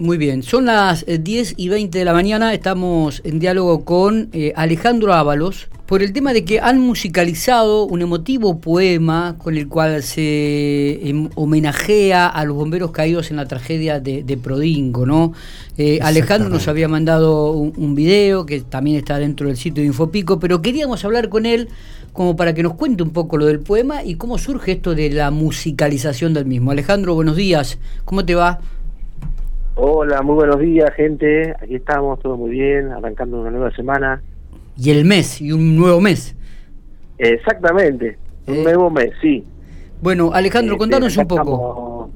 Muy bien, son las 10 y 20 de la mañana, estamos en diálogo con Alejandro Ábalos por el tema de que han musicalizado un emotivo poema con el cual se em, homenajea a los bomberos caídos en la tragedia de, de Prodingo, ¿no? Alejandro nos había mandado un, un video que también está dentro del sitio de Infopico, pero queríamos hablar con él como para que nos cuente un poco lo del poema y cómo surge esto de la musicalización del mismo. Alejandro, buenos días, ¿cómo te va? Hola, muy buenos días, gente. Aquí estamos, todo muy bien, arrancando una nueva semana. Y el mes, y un nuevo mes. Exactamente, un eh. nuevo mes, sí. Bueno, Alejandro, este, contanos un poco.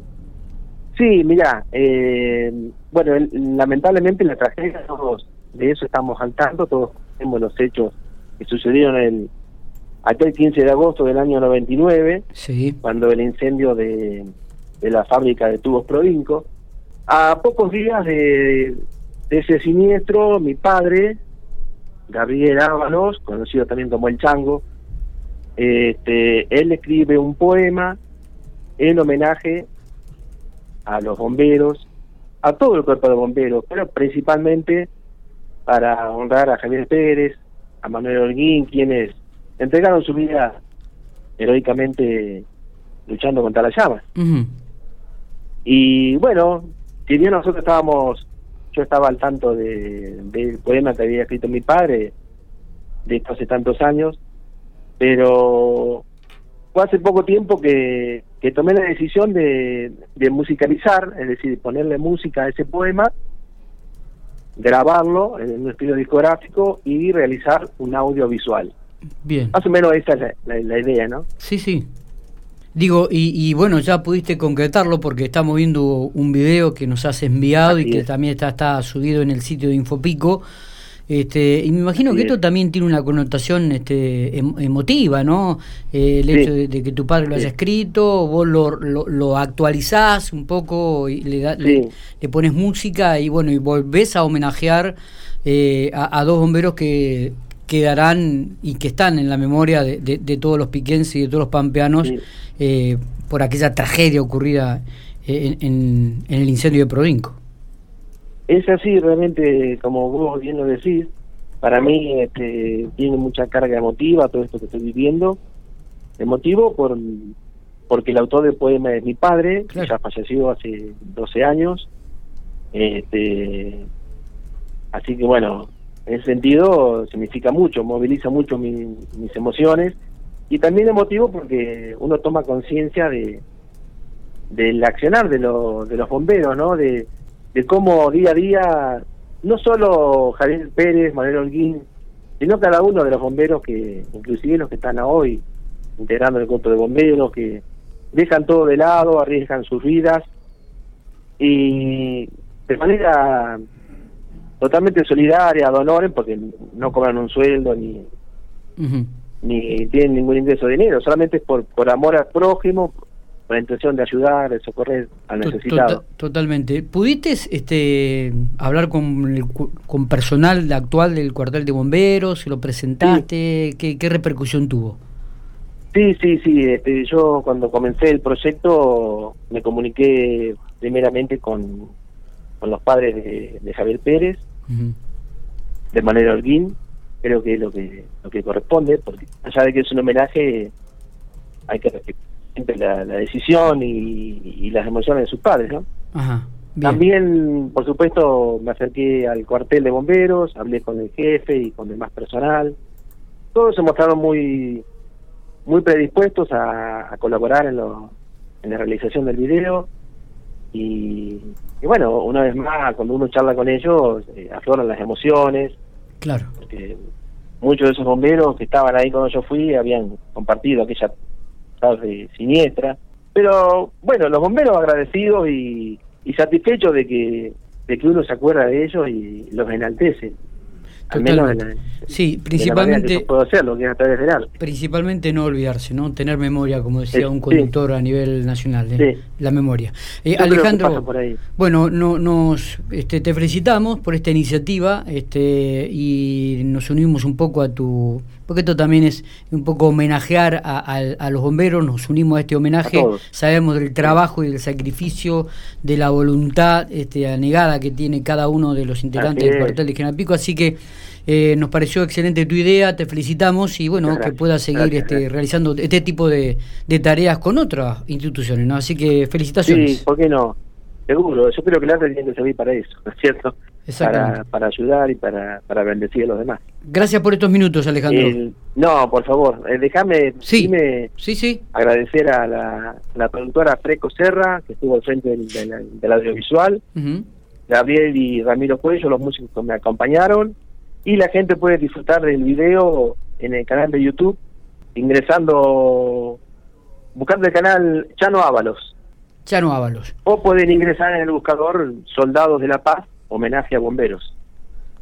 Sí, mira, eh, bueno, lamentablemente la tragedia, todos de eso estamos al tanto, todos vemos los hechos que sucedieron el aquel 15 de agosto del año 99, sí. cuando el incendio de, de la fábrica de tubos Provinco. A pocos días de, ese siniestro, mi padre, Gabriel Ábalos, conocido también como El Chango, este, él escribe un poema en homenaje a los bomberos, a todo el cuerpo de bomberos, pero principalmente para honrar a Javier Pérez, a Manuel Holguín, quienes entregaron su vida heroicamente luchando contra las llamas. Y bueno, si bien nosotros estábamos, yo estaba al tanto de, del poema que había escrito mi padre, de esto hace tantos años, pero fue hace poco tiempo que, que tomé la decisión de, de musicalizar, es decir, ponerle música a ese poema, grabarlo en un estilo discográfico y realizar un audiovisual. Bien. Más o menos esa es la, idea, ¿no? Sí, sí. Digo, y, bueno, ya pudiste concretarlo porque estamos viendo un video que nos has enviado y que también está, está subido en el sitio de Infopico. Este, y me imagino que esto también tiene una connotación este, em, emotiva, ¿no? Eh, el hecho de, que tu padre lo haya escrito, vos lo, lo, actualizás un poco y le, le, pones música y bueno, y volvés a homenajear eh, a, dos bomberos que, quedarán y que están en la memoria de, de, todos los piquenses y de todos los pampeanos eh, por aquella tragedia ocurrida en, en, el incendio de Provinco. Es así, realmente, como vos bien lo decís, para mí este, tiene mucha carga emotiva todo esto que estoy viviendo. Emotivo por porque el autor del poema es mi padre, que ya falleció hace 12 años. Este, así que bueno, en ese sentido significa mucho, moviliza mucho mis emociones y también emotivo porque uno toma conciencia de del accionar de, los de los bomberos, ¿no? De, de cómo día a día, no solo Javier Pérez, Manuel Holguín, sino cada uno de los bomberos que, inclusive los que están hoy integrando el cuerpo de bomberos, que dejan todo de lado, arriesgan sus vidas y de manera totalmente solidaria, donoren, porque no cobran un sueldo ni, ni tienen ningún ingreso de dinero, solamente es por, por amor al prójimo, por la intención de ayudar, de socorrer al necesitado. totalmente. ¿Pudiste este, hablar con, con personal actual del cuartel de bomberos? ¿Lo presentaste? ¿Qué, ¿Qué repercusión tuvo? Sí, sí, sí. Este, yo cuando comencé el proyecto me comuniqué primeramente con, con los padres de Javier Pérez, de manera Holguín, creo que es lo que lo que corresponde, porque allá de que es un homenaje, hay que respetar la, la decisión y, las emociones de sus padres, ¿no? También, por supuesto, me acerqué al cuartel de bomberos, hablé con el jefe y con demás personal. Todos se mostraron muy muy predispuestos a, colaborar en, lo, en la realización del video y, bueno, una vez más, cuando uno charla con ellos, eh, afloran las emociones. Claro. Porque muchos de esos bomberos que estaban ahí cuando yo fui habían compartido aquella tarde siniestra. Pero bueno, los bomberos agradecidos y, y satisfechos de que, de que uno se acuerda de ellos y los enaltece. Al menos sí, principalmente puedo hacerlo, que es a través de Principalmente no olvidarse, ¿no? Tener memoria, como decía un conductor a nivel nacional, ¿eh? la memoria. Eh, Alejandro, bueno, no, nos este, te felicitamos por esta iniciativa este, y nos unimos un poco a tu porque esto también es un poco homenajear a, los bomberos, nos unimos a este homenaje, sabemos del trabajo y del sacrificio, de la voluntad este, anegada que tiene cada uno de los integrantes del cuartel de General Pico, así que eh, nos pareció excelente tu idea, te felicitamos y bueno, que puedas seguir este, realizando este tipo de, tareas con otras instituciones, ¿no? Así que felicitaciones. Sí, ¿por qué no? Seguro, yo creo que arte tiene que servir para eso, ¿no es cierto? Para, para ayudar y para, para bendecir a los demás. Gracias por estos minutos, Alejandro. no, por favor, eh, déjame sí, sí, sí. agradecer a la, la, productora Freco Serra, que estuvo al frente del, audiovisual, Gabriel y Ramiro Cuello, los músicos que me acompañaron, y la gente puede disfrutar del video en el canal de YouTube, ingresando, buscando el canal Chano Ábalos. Chano Ábalos. O pueden ingresar en el buscador Soldados de la Paz, homenaje a bomberos.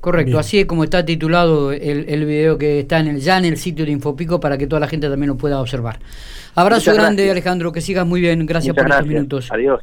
Correcto, así es como está titulado el, el, video que está en el, ya en el sitio de Infopico para que toda la gente también lo pueda observar. Abrazo grande Alejandro, que sigas muy bien, gracias por estos minutos. Adiós.